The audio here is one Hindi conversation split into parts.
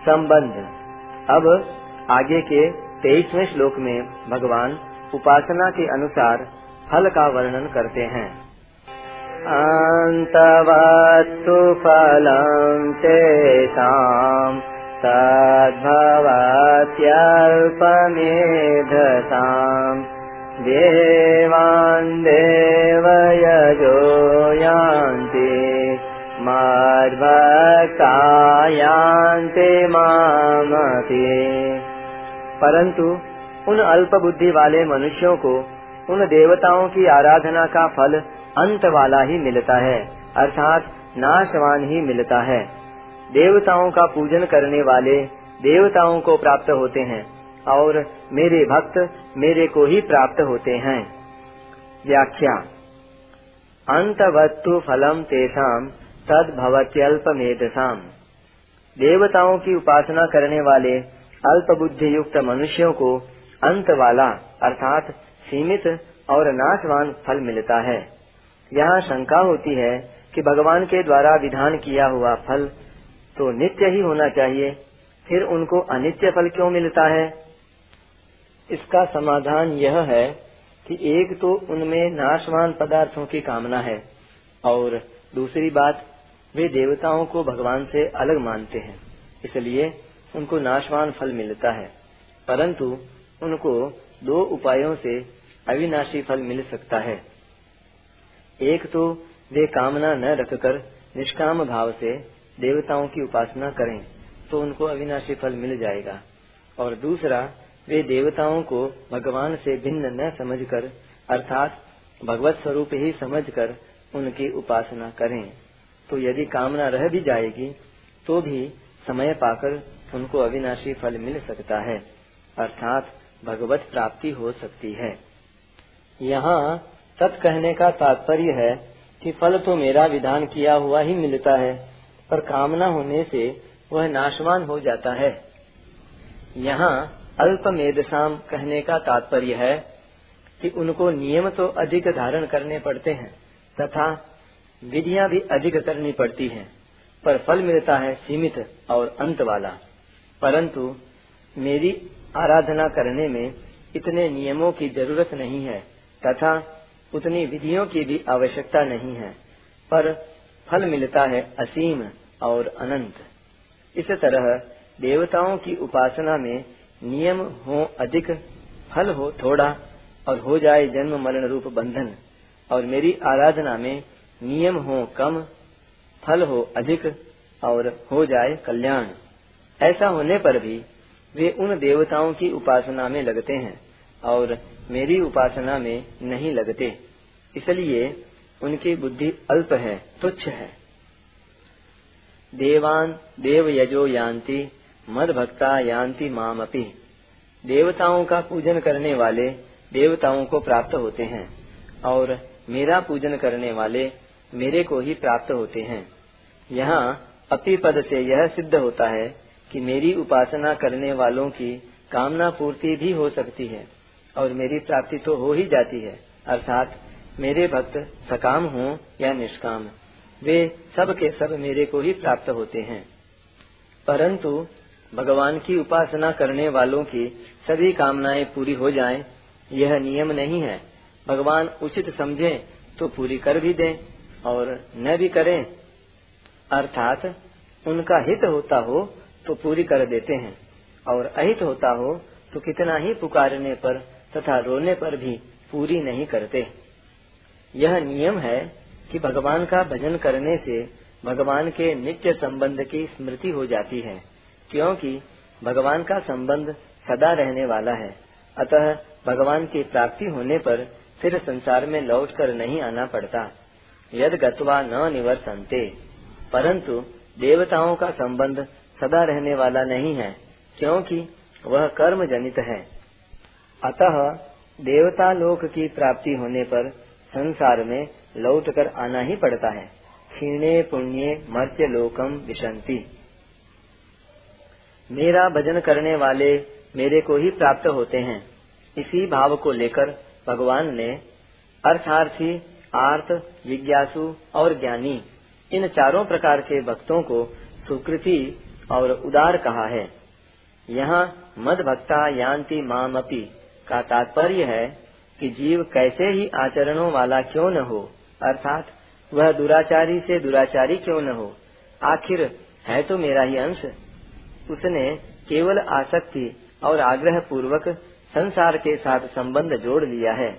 संबंध। अब आगे के तेईसवें श्लोक में भगवान उपासना के अनुसार फल का वर्णन करते हैं। अन्तवत्तु फलम् तेषाम् तद्भवत्यल्पमेधसाम् देवान् देवयजो मद्भक्ता यान्ति मामपि। परंतु उन अल्प बुद्धि वाले मनुष्यों को, उन देवताओं की आराधना का फल अंत वाला ही मिलता है, अर्थात नाशवान ही मिलता है। देवताओं का पूजन करने वाले देवताओं को प्राप्त होते हैं, और मेरे भक्त मेरे को ही प्राप्त होते हैं। व्याख्या। अंतवत्तु फलम तेषाम तद भवत्यल्प मेधसाम देवताओं की उपासना करने वाले अल्प बुद्धि युक्त मनुष्यों को अंत वाला अर्थात सीमित और नाशवान फल मिलता है। यहाँ शंका होती है कि भगवान के द्वारा विधान किया हुआ फल तो नित्य ही होना चाहिए, फिर उनको अनित्य फल क्यों मिलता है? इसका समाधान यह है कि एक तो उनमें नाशवान पदार्थों की कामना है, और दूसरी बात वे देवताओं को भगवान से अलग मानते हैं, इसलिए उनको नाशवान फल मिलता है। परंतु उनको दो उपायों से अविनाशी फल मिल सकता है। एक तो वे कामना न रखकर निष्काम भाव से देवताओं की उपासना करें तो उनको अविनाशी फल मिल जाएगा। और दूसरा, वे देवताओं को भगवान से भिन्न न समझकर, अर्थात भगवत स्वरूप ही समझकर उनकी उपासना करें। तो यदि कामना रह भी जाएगी तो भी समय पाकर उनको अविनाशी फल मिल सकता है, अर्थात भगवत प्राप्ति हो सकती है। यहाँ तत् कहने का तात्पर्य है कि फल तो मेरा विधान किया हुआ ही मिलता है, पर कामना होने से वह नाशवान हो जाता है। यहाँ अल्प मेदसाम कहने का तात्पर्य है कि उनको नियम तो अधिक धारण करने पड़ते हैं, तथा विधियाँ भी अधिक करनी पड़ती हैं, पर फल मिलता है सीमित और अंत वाला। परंतु मेरी आराधना करने में इतने नियमों की ज़रूरत नहीं है, तथा उतनी विधियों की भी आवश्यकता नहीं है, पर फल मिलता है असीम और अनंत। इस तरह देवताओं की उपासना में नियम हो अधिक, फल हो थोड़ा, और हो जाए जन्म मरण रूप बंधन, और मेरी आराधना में नियम हो कम, फल हो अधिक और हो जाए कल्याण। ऐसा होने पर भी वे उन देवताओं की उपासना में लगते हैं और मेरी उपासना में नहीं लगते। इसलिए उनकी बुद्धि अल्प है, तुच्छ है। देवान देव यजो यान्ति मद भक्ता यान्ति माम देवताओं का पूजन करने वाले देवताओं को प्राप्त होते हैं और मेरा पूजन करने वाले मेरे को ही प्राप्त होते हैं। यहाँ अपी पद से यह सिद्ध होता है कि मेरी उपासना करने वालों की कामना पूर्ति भी हो सकती है और मेरी प्राप्ति तो हो ही जाती है अर्थात मेरे भक्त सकाम हो या निष्काम वे सब के सब मेरे को ही प्राप्त होते हैं। परंतु भगवान की उपासना करने वालों की सभी कामनाएँ पूरी हो जाएँ, यह नियम नहीं है। भगवान उचित समझे तो पूरी कर भी दें। और न भी करें, अर्थात उनका हित होता हो तो पूरी कर देते हैं, और अहित होता हो तो कितना ही पुकारने पर तथा रोने पर भी पूरी नहीं करते। यह नियम है कि भगवान का भजन करने से भगवान के नित्य संबंध की स्मृति हो जाती है, क्योंकि भगवान का संबंध सदा रहने वाला है। अतः भगवान की प्राप्ति होने पर फिर संसार में लौट कर नहीं आना पड़ता। यद गत्वा न निवर्तनते। परंतु देवताओं का संबंध सदा रहने वाला नहीं है, क्योंकि वह कर्म जनित है। अतः देवता लोक की प्राप्ति होने पर संसार में लौट कर आना ही पड़ता है। क्षीणे, पुण्य, मर्त्य लोकम विशंति मेरा भजन करने वाले मेरे को ही प्राप्त होते हैं। इसी भाव को लेकर भगवान ने अर्थार्थी आर्थ जिज्ञासु और ज्ञानी, इन चारों प्रकार के भक्तों को सुकृति और उदार कहा है। यहाँ मद भक्ता यान्ति मामपि का तात्पर्य है कि जीव कैसे ही आचरणों वाला क्यों न हो, अर्थात वह दुराचारी से दुराचारी क्यों न हो, आखिर है तो मेरा ही अंश। उसने केवल आसक्ति और आग्रह पूर्वक संसार के साथ संबंध जोड़ लिया है।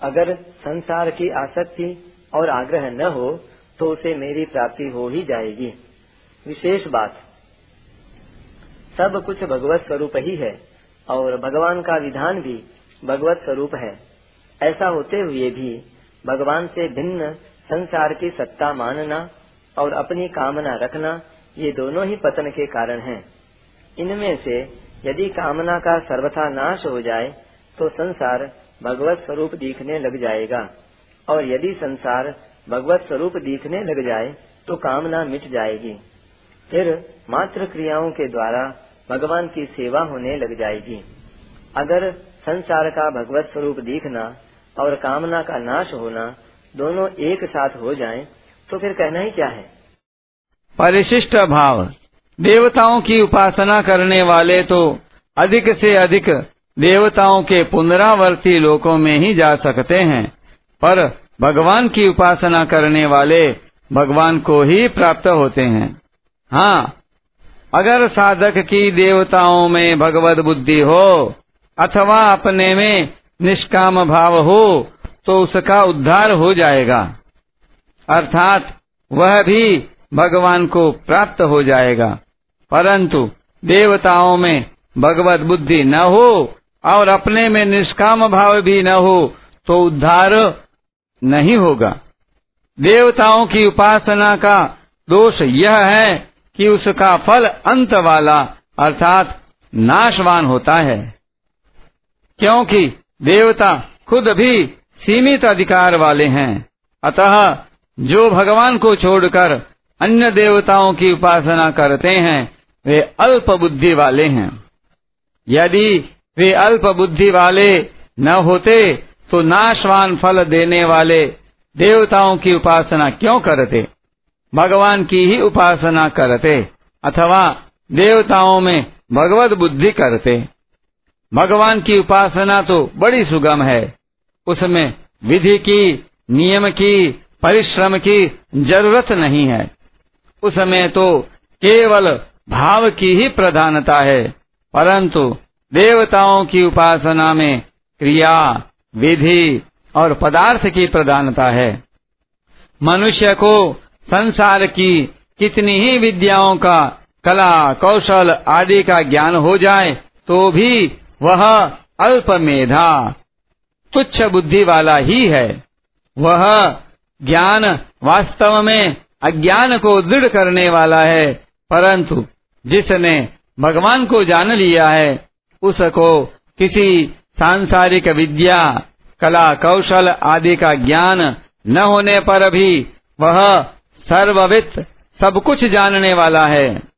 अगर संसार की आसक्ति और आग्रह न हो तो उसे मेरी प्राप्ति हो ही जाएगी विशेष बात, सब कुछ भगवत स्वरूप ही है, और भगवान का विधान भी भगवत स्वरूप है ऐसा होते हुए भी भगवान से भिन्न संसार की सत्ता मानना और अपनी कामना रखना, ये दोनों ही पतन के कारण हैं। इनमें से यदि कामना का सर्वथा नाश हो जाए तो संसार भगवत स्वरूप दिखने लग जाएगा। और यदि संसार भगवत स्वरूप दिखने लग जाए तो कामना मिट जाएगी। फिर मात्र क्रियाओं के द्वारा भगवान की सेवा होने लग जाएगी। अगर संसार का भगवत स्वरूप दिखना और कामना का नाश होना दोनों एक साथ हो जाएँ, तो फिर कहना ही क्या है? परिशिष्ट भाव। देवताओं की उपासना करने वाले तो अधिक से अधिक देवताओं के पुनरावर्ती लोकों में ही जा सकते हैं। पर भगवान की उपासना करने वाले भगवान को ही प्राप्त होते हैं। हाँ अगर साधक की देवताओं में भगवत बुद्धि हो, अथवा अपने में निष्काम भाव हो तो उसका उद्धार हो जाएगा। अर्थात वह भी भगवान को प्राप्त हो जाएगा। परंतु देवताओं में भगवत बुद्धि न हो और अपने में निष्काम भाव भी न हो तो उद्धार नहीं होगा। देवताओं की उपासना का दोष यह है कि उसका फल अंत वाला, अर्थात नाशवान होता है। क्योंकि देवता खुद भी सीमित अधिकार वाले हैं। अतः जो भगवान को छोड़कर अन्य देवताओं की उपासना करते हैं, वे अल्प बुद्धि वाले हैं। यदि वे अल्प बुद्धि वाले न होते तो नाशवान फल देने वाले देवताओं की उपासना क्यों करते? भगवान की ही उपासना करते, अथवा देवताओं में भगवत बुद्धि करते। भगवान की उपासना तो बड़ी सुगम है। उसमें विधि की, नियम की, परिश्रम की ज़रूरत नहीं है। उसमें तो केवल भाव की ही प्रधानता है, परंतु देवताओं की उपासना में क्रिया, विधि और पदार्थ की प्रधानता है। मनुष्य को संसार की कितनी ही विद्याओं का, कला, कौशल आदि का ज्ञान हो जाए तो भी वह अल्प मेधा, तुच्छ बुद्धि वाला ही है। वह ज्ञान वास्तव में अज्ञान को दृढ़ करने वाला है, परंतु जिसने भगवान को जान लिया है उसको किसी सांसारिक विद्या, कला, कौशल आदि का ज्ञान न होने पर भी वह सर्ववित सब कुछ जानने वाला है।